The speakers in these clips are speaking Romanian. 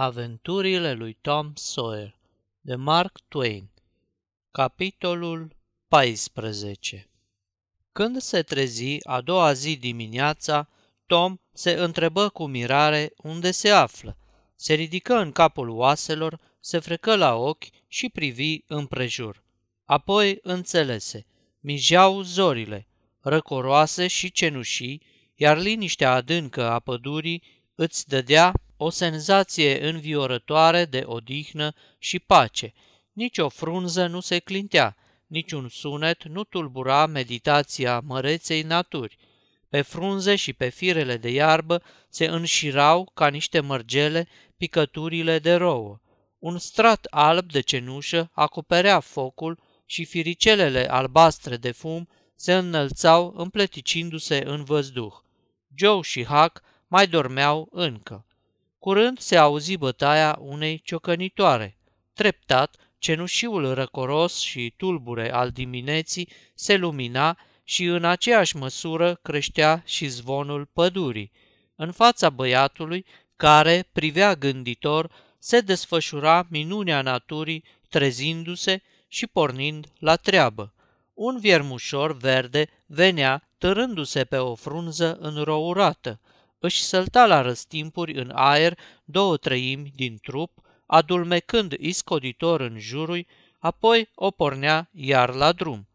Aventurile lui Tom Sawyer de Mark Twain Capitolul 14 Când se trezi a doua zi dimineața, Tom se întrebă cu mirare unde se află. Se ridică în capul oaselor, se frecă la ochi și privi împrejur. Apoi înțelese. Mijeau zorile, răcoroase și cenușii, iar liniștea adâncă a pădurii îți dădea o senzație înviorătoare de odihnă și pace. Nici o frunză nu se clintea, niciun sunet nu tulbura meditația măreței naturi. Pe frunze și pe firele de iarbă se înșirau ca niște mărgele picăturile de rouă. Un strat alb de cenușă acoperea focul și firicelele albastre de fum se înălțau împleticindu-se în văzduh. Joe și Huck mai dormeau încă. Curând se auzi bătaia unei ciocănitoare. Treptat, cenușiul răcoros și tulbure al dimineții se lumina și în aceeași măsură creștea și zvonul pădurii. În fața băiatului, care privea gânditor, se desfășura minunea naturii, trezindu-se și pornind la treabă. Un viermușor verde venea târându-se pe o frunză înrourată își sălta la răstimpuri în aer două treimi din trup, adulmecând iscoditor în jurul, apoi o pornea iar la drum.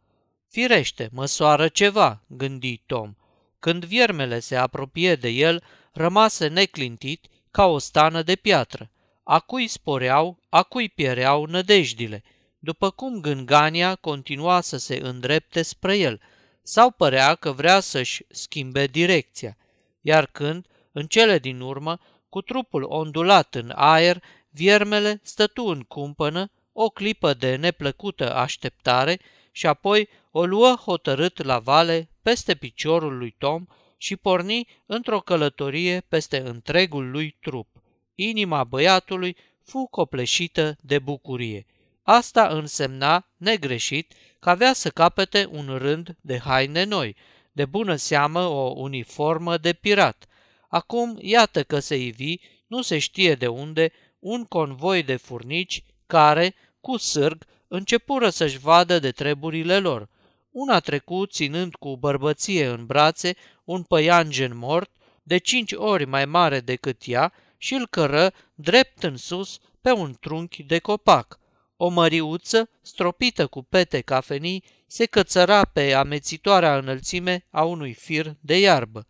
Firește, măsoară ceva, gândi Tom. Când viermele se apropie de el, rămase neclintit ca o stană de piatră. A cui sporeau, a cui piereau nădejdile, după cum gângania continua să se îndrepte spre el, sau părea că vrea să-și schimbe direcția iar când, în cele din urmă, cu trupul ondulat în aer, viermele stătu în cumpănă o clipă de neplăcută așteptare și apoi o luă hotărât la vale peste piciorul lui Tom și porni într-o călătorie peste întregul lui trup. Inima băiatului fu copleșită de bucurie. Asta însemna, negreșit, că avea să capete un rând de haine noi – de bună seamă o uniformă de pirat. Acum iată că se ivi, nu se știe de unde, un convoi de furnici care, cu sârg, începură să-și vadă de treburile lor. Una trecut ținând cu bărbăție în brațe un păianjen mort, de cinci ori mai mare decât ea, și îl cără drept în sus pe un trunchi de copac. O măriuță, stropită cu pete cafenii, se cățăra pe amețitoarea înălțime a unui fir de iarbă.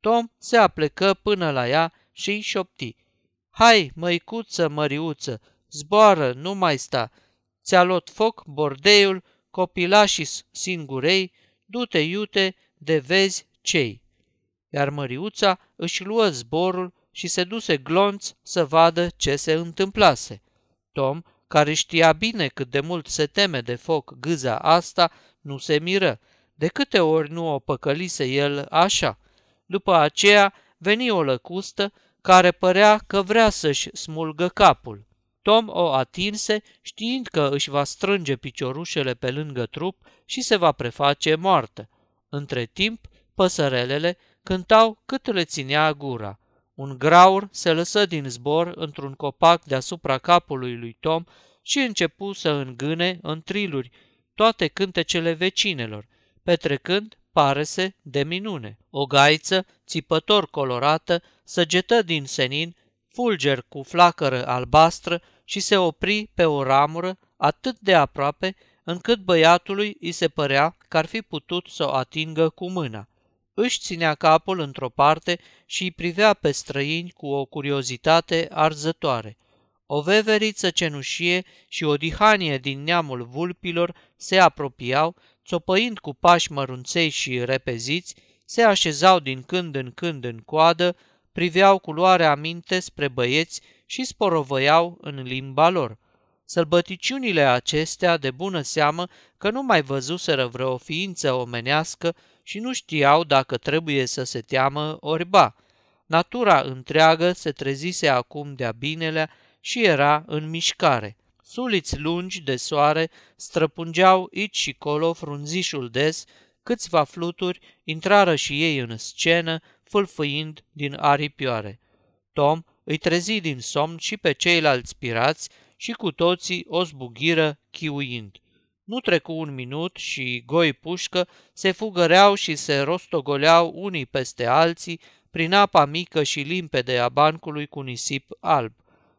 Tom se aplecă până la ea și îi șopti. Hai, măicuță, măriuță, zboară, nu mai sta. Ți-a luat foc bordeiul, copilașii singurei, du-te iute de vezi cei. Iar măriuța își luă zborul și se duse glonț să vadă ce se întâmplase. Tom care știa bine cât de mult se teme de foc gâza asta, nu se miră. De câte ori nu o păcălise el așa? După aceea veni o lăcustă care părea că vrea să-și smulgă capul. Tom o atinse, știind că își va strânge piciorușele pe lângă trup și se va preface moartă. Între timp, păsărelele cântau cât le ținea gura. Un graur se lăsă din zbor într-un copac deasupra capului lui Tom și începu să îngâne în triluri toate cântecele vecinelor, petrecând, pare de minune. O gaiță, țipător colorată, săgetă din senin, fulger cu flacără albastră și se opri pe o ramură atât de aproape încât băiatului îi se părea că ar fi putut să o atingă cu mâna. Își ținea capul într-o parte și îi privea pe străini cu o curiozitate arzătoare. O veveriță cenușie și o dihanie din neamul vulpilor se apropiau, țopăind cu pași mărunței și repeziți, se așezau din când în când în coadă, priveau cu luare aminte spre băieți și sporovăiau în limba lor. Sălbăticiunile acestea, de bună seamă că nu mai văzuseră vreo ființă omenească și nu știau dacă trebuie să se teamă orba. Natura întreagă se trezise acum de-a binelea și era în mișcare. Suliți lungi de soare străpungeau aici și colo frunzișul des, câțiva fluturi intrară și ei în scenă, fâlfâind din aripioare. Tom îi trezi din somn și pe ceilalți pirați și cu toții o zbugiră chiuind. Nu trecu un minut și goi pușcă se fugăreau și se rostogoleau unii peste alții prin apa mică și limpede a bancului cu nisip alb.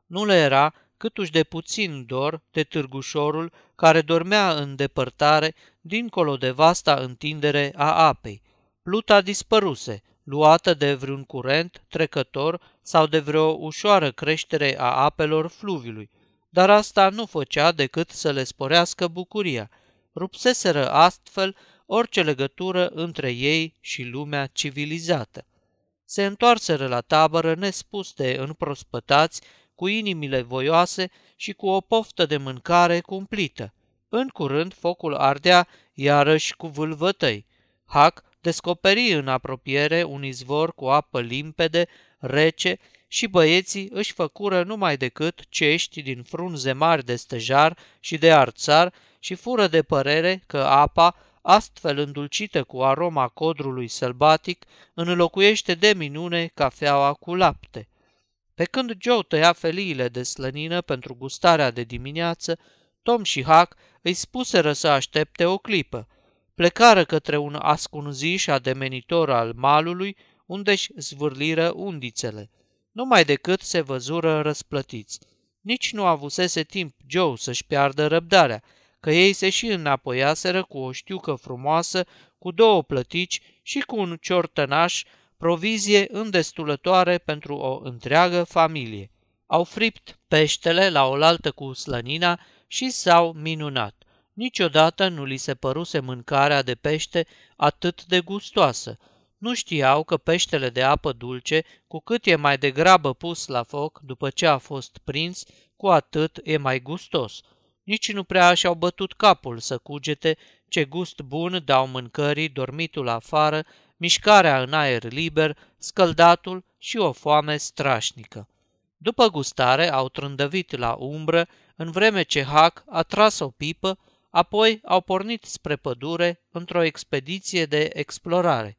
Nu le era câtuși de puțin dor de târgușorul care dormea în depărtare dincolo de vasta întindere a apei. Pluta dispăruse, luată de vreun curent trecător sau de vreo ușoară creștere a apelor fluviului, dar asta nu făcea decât să le sporească bucuria. Rupseseră astfel orice legătură între ei și lumea civilizată. Se întoarseră la tabără nespus de înprospătați, cu inimile voioase și cu o poftă de mâncare cumplită. În curând focul ardea iarăși cu vâlvătăi. Hac descoperi în apropiere un izvor cu apă limpede, rece și băieții își făcură numai decât cești din frunze mari de stejar și de arțar și fură de părere că apa, astfel îndulcită cu aroma codrului sălbatic, înlocuiește de minune cafeaua cu lapte. Pe când Joe tăia feliile de slănină pentru gustarea de dimineață, Tom și Huck îi spuseră să aștepte o clipă. Plecară către un ascunziș ademenitor al malului, unde-și zvârliră undițele. Numai decât se văzură răsplătiți. Nici nu avusese timp Joe să-și piardă răbdarea, că ei se și înapoiaseră cu o știucă frumoasă, cu două plătici și cu un ciortănaș, provizie îndestulătoare pentru o întreagă familie. Au fript peștele la oaltă cu slănina și s-au minunat. Niciodată nu li se păruse mâncarea de pește atât de gustoasă. Nu știau că peștele de apă dulce, cu cât e mai degrabă pus la foc după ce a fost prins, cu atât e mai gustos. Nici nu prea și-au bătut capul să cugete ce gust bun dau mâncării dormitul afară, mișcarea în aer liber, scăldatul și o foame strașnică. După gustare au trândăvit la umbră, în vreme ce Hac a tras o pipă Apoi au pornit spre pădure într-o expediție de explorare.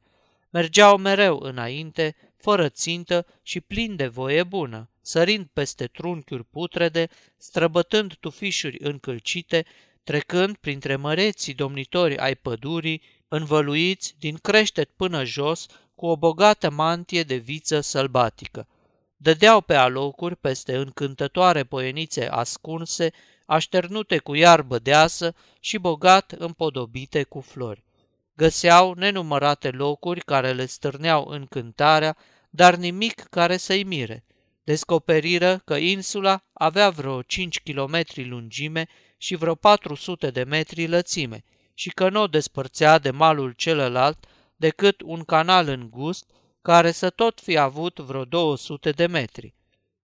Mergeau mereu înainte, fără țintă și plin de voie bună, sărind peste trunchiuri putrede, străbătând tufișuri încălcite, trecând printre măreții domnitori ai pădurii, învăluiți din creștet până jos, cu o bogată mantie de viță sălbatică. Dădeau pe alocuri peste încântătoare poienițe ascunse așternute cu iarbă deasă și bogat împodobite cu flori. Găseau nenumărate locuri care le stârneau încântarea, dar nimic care să-i mire. Descoperiră că insula avea vreo 5 km lungime și vreo 400 de metri lățime și că nu o despărțea de malul celălalt decât un canal îngust care să tot fi avut vreo 200 de metri.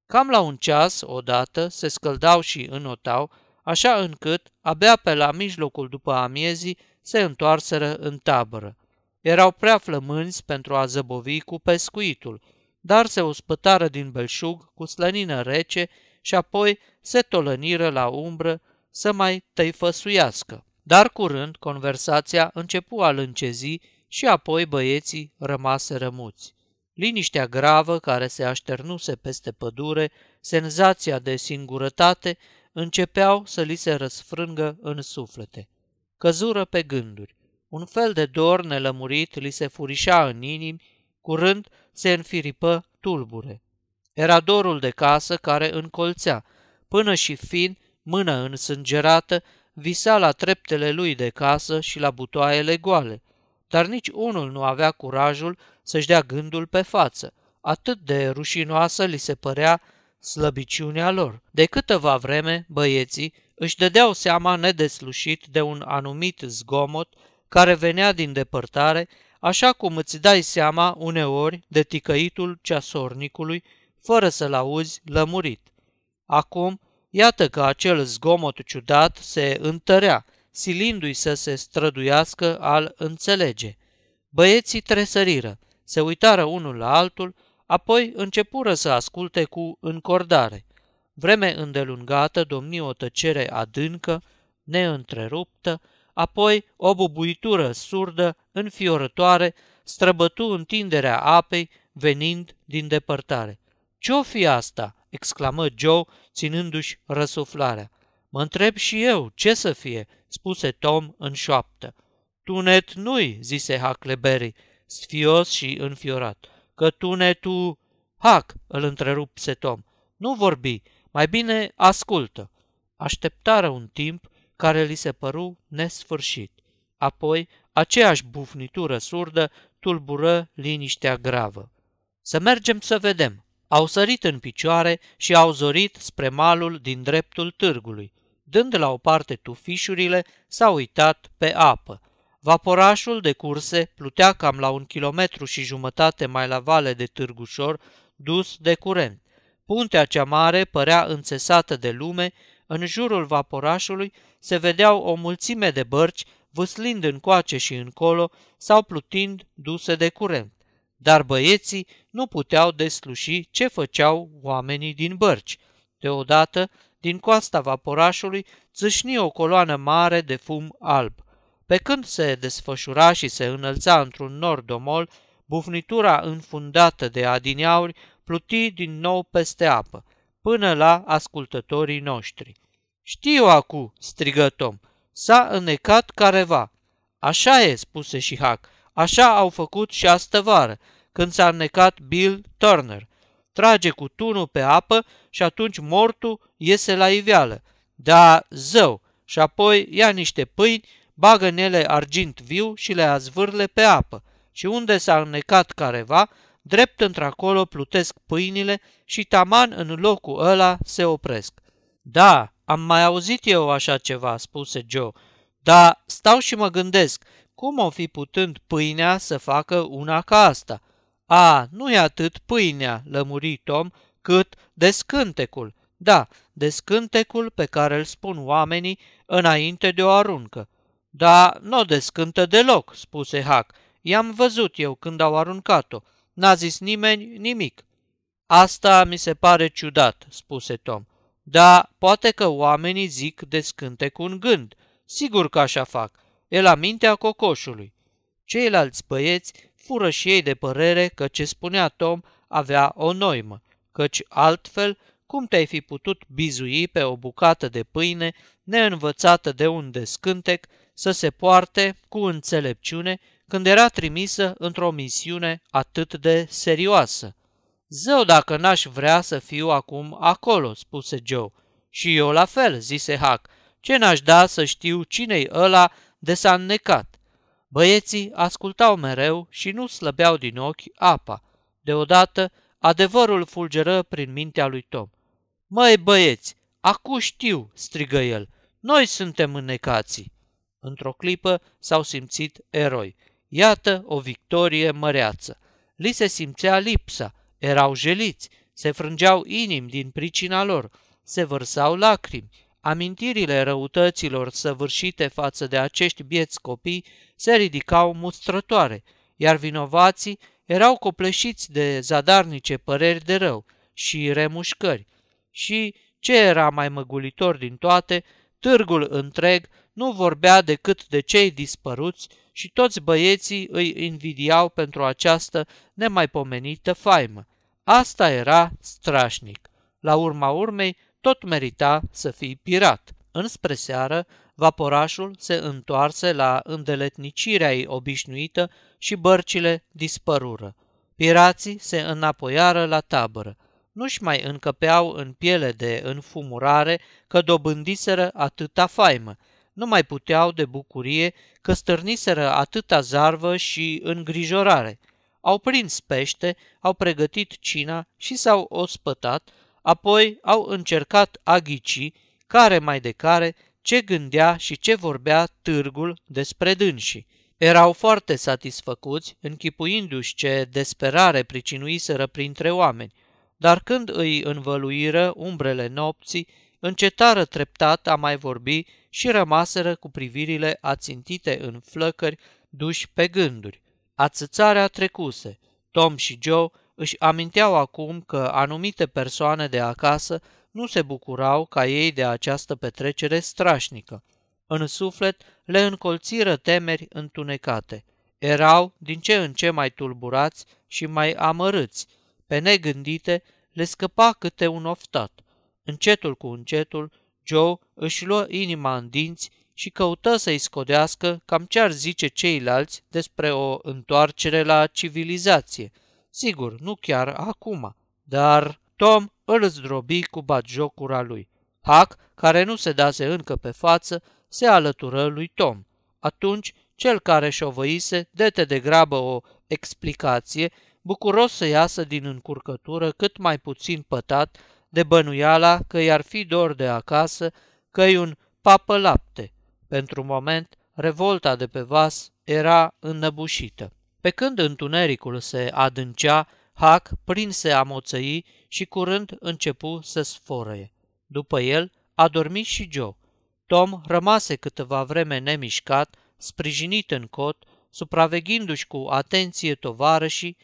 Cam la un ceas, odată, se scăldau și înotau, așa încât, abia pe la mijlocul după amiezii, se întoarseră în tabără. Erau prea flămânzi pentru a zăbovi cu pescuitul, dar se uspătară din belșug cu slănină rece și apoi se tolăniră la umbră să mai tăifăsuiască. Dar curând conversația începu a lâncezi și apoi băieții rămase rămuți. Liniștea gravă care se așternuse peste pădure, senzația de singurătate, începeau să li se răsfrângă în suflete. Căzură pe gânduri. Un fel de dor nelămurit li se furișa în inimi, curând se înfiripă tulbure. Era dorul de casă care încolțea, până și fin, mână însângerată, visa la treptele lui de casă și la butoaiele goale, dar nici unul nu avea curajul să-și dea gândul pe față. Atât de rușinoasă li se părea slăbiciunea lor. De câteva vreme, băieții își dădeau seama nedeslușit de un anumit zgomot care venea din depărtare, așa cum îți dai seama uneori de ticăitul ceasornicului, fără să-l auzi lămurit. Acum, iată că acel zgomot ciudat se întărea, silindu-i să se străduiască al înțelege. Băieții tresăriră, se uitară unul la altul, apoi începură să asculte cu încordare. Vreme îndelungată domni o tăcere adâncă, neîntreruptă, apoi o bubuitură surdă, înfiorătoare, străbătu întinderea apei, venind din depărtare. Ce-o fi asta?" exclamă Joe, ținându-și răsuflarea. Mă întreb și eu, ce să fie?" spuse Tom în șoaptă. Tunet nu-i, zise Huckleberry, sfios și înfiorat. Că tunetul... Hac, îl întrerupse Tom. Nu vorbi, mai bine ascultă. Așteptară un timp care li se păru nesfârșit. Apoi, aceeași bufnitură surdă tulbură liniștea gravă. Să mergem să vedem. Au sărit în picioare și au zorit spre malul din dreptul târgului. Dând la o parte tufișurile, s-au uitat pe apă. Vaporașul de curse plutea cam la un kilometru și jumătate mai la vale de Târgușor, dus de curent. Puntea cea mare părea înțesată de lume, în jurul vaporașului se vedeau o mulțime de bărci vâslind încoace și încolo sau plutind duse de curent. Dar băieții nu puteau desluși ce făceau oamenii din bărci. Deodată, din coasta vaporașului, țâșni o coloană mare de fum alb. Pe când se desfășura și se înălța într-un nor domol, bufnitura înfundată de adineauri pluti din nou peste apă, până la ascultătorii noștri. Știu acu, strigă Tom, s-a înnecat careva. Așa e, spuse și Hac, așa au făcut și astă vară, când s-a înnecat Bill Turner. Trage cu tunul pe apă și atunci mortul iese la iveală. Da, zău, și apoi ia niște pâini, bagă în ele argint viu și le azvârle pe apă. Și unde s-a înnecat careva, drept într-acolo plutesc pâinile și taman în locul ăla se opresc. Da, am mai auzit eu așa ceva, spuse Joe, dar stau și mă gândesc, cum o fi putând pâinea să facă una ca asta? A, nu e atât pâinea, lămuri Tom, cât descântecul. Da, descântecul pe care îl spun oamenii înainte de o aruncă. Da, nu o descântă deloc, spuse Hac. I-am văzut eu când au aruncat-o. N-a zis nimeni nimic. Asta mi se pare ciudat, spuse Tom. Da, poate că oamenii zic descânte cu un gând. Sigur că așa fac. E la mintea cocoșului. Ceilalți băieți fură și ei de părere că ce spunea Tom avea o noimă, căci altfel cum te-ai fi putut bizui pe o bucată de pâine neînvățată de un descântec să se poarte cu înțelepciune când era trimisă într-o misiune atât de serioasă. Zău dacă n-aș vrea să fiu acum acolo, spuse Joe. Și eu la fel, zise Huck. Ce n-aș da să știu cine-i ăla de s-a înnecat? Băieții ascultau mereu și nu slăbeau din ochi apa. Deodată, adevărul fulgeră prin mintea lui Tom. Măi băieți, acu știu, strigă el, noi suntem înnecații. Într-o clipă s-au simțit eroi. Iată o victorie măreață. Li se simțea lipsa, erau jeliți, se frângeau inimi din pricina lor, se vărsau lacrimi, amintirile răutăților săvârșite față de acești bieți copii se ridicau mustrătoare, iar vinovații erau copleșiți de zadarnice păreri de rău și remușcări. Și, ce era mai măgulitor din toate, târgul întreg nu vorbea decât de cei dispăruți și toți băieții îi invidiau pentru această nemaipomenită faimă. Asta era strașnic. La urma urmei, tot merita să fii pirat. Înspre seară, vaporașul se întoarse la îndeletnicirea ei obișnuită și bărcile dispărură. Pirații se înapoiară la tabără. Nu-și mai încăpeau în piele de înfumurare că dobândiseră atâta faimă. Nu mai puteau de bucurie că stârniseră atâta zarvă și îngrijorare. Au prins pește, au pregătit cina și s-au ospătat, apoi au încercat a ghici, care mai de care, ce gândea și ce vorbea târgul despre dânsii. Erau foarte satisfăcuți, închipuindu-și ce desperare pricinuiseră printre oameni, dar când îi învăluiră umbrele nopții, încetară treptat a mai vorbi și rămaseră cu privirile ațintite în flăcări, duși pe gânduri. Ațățarea trecuse. Tom și Joe își aminteau acum că anumite persoane de acasă nu se bucurau ca ei de această petrecere strașnică. În suflet le încolțiră temeri întunecate. Erau din ce în ce mai tulburați și mai amărâți. Pe negândite le scăpa câte un oftat. Încetul cu încetul, Joe își luă inima în dinți și căută să-i scodească cam ce ar zice ceilalți despre o întoarcere la civilizație. Sigur, nu chiar acum, dar Tom îl zdrobi cu batjocura lui. Huck, care nu se dase încă pe față, se alătură lui Tom. Atunci, cel care șovăise dete de grabă o explicație, bucuros să iasă din încurcătură cât mai puțin pătat de bănuiala că i-ar fi dor de acasă, că un papă lapte. Pentru moment, revolta de pe vas era înnăbușită. Pe când întunericul se adâncea, Hac prinse a moțăi și curând începu să sforăie. După el a dormit și Joe. Tom rămase câteva vreme nemișcat, sprijinit în cot, supraveghindu-și cu atenție tovarășii,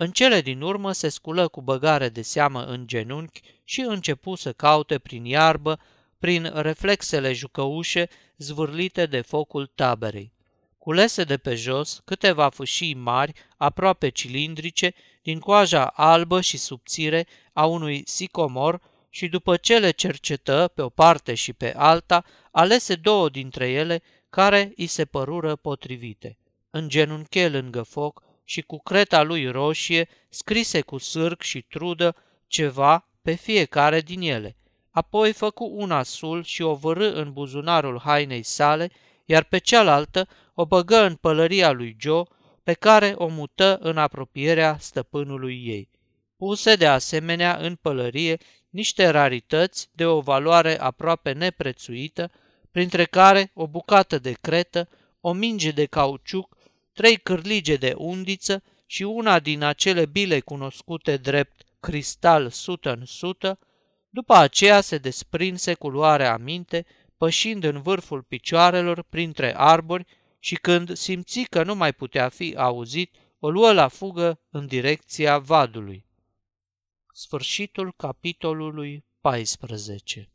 în cele din urmă se sculă cu băgare de seamă în genunchi și începu să caute prin iarbă, prin reflexele jucăușe zvârlite de focul taberei. Culese de pe jos câteva fâșii mari, aproape cilindrice, din coaja albă și subțire a unui sicomor și după ce le cercetă pe o parte și pe alta, alese două dintre ele care îi se părură potrivite. Îngenunche lângă foc și cu creta lui roșie scrise cu sârg și trudă ceva pe fiecare din ele. Apoi făcu un asul și o vărâ în buzunarul hainei sale, iar pe cealaltă o băgă în pălăria lui Joe, pe care o mută în apropierea stăpânului ei. Puse de asemenea în pălărie niște rarități de o valoare aproape neprețuită, printre care o bucată de cretă, o minge de cauciuc, trei cârlige de undiță și una din acele bile cunoscute drept cristal sută în sută, după aceea se desprinse cu luare aminte, pășind în vârful picioarelor printre arbori și când simți că nu mai putea fi auzit, o luă la fugă în direcția vadului. Sfârșitul capitolului 14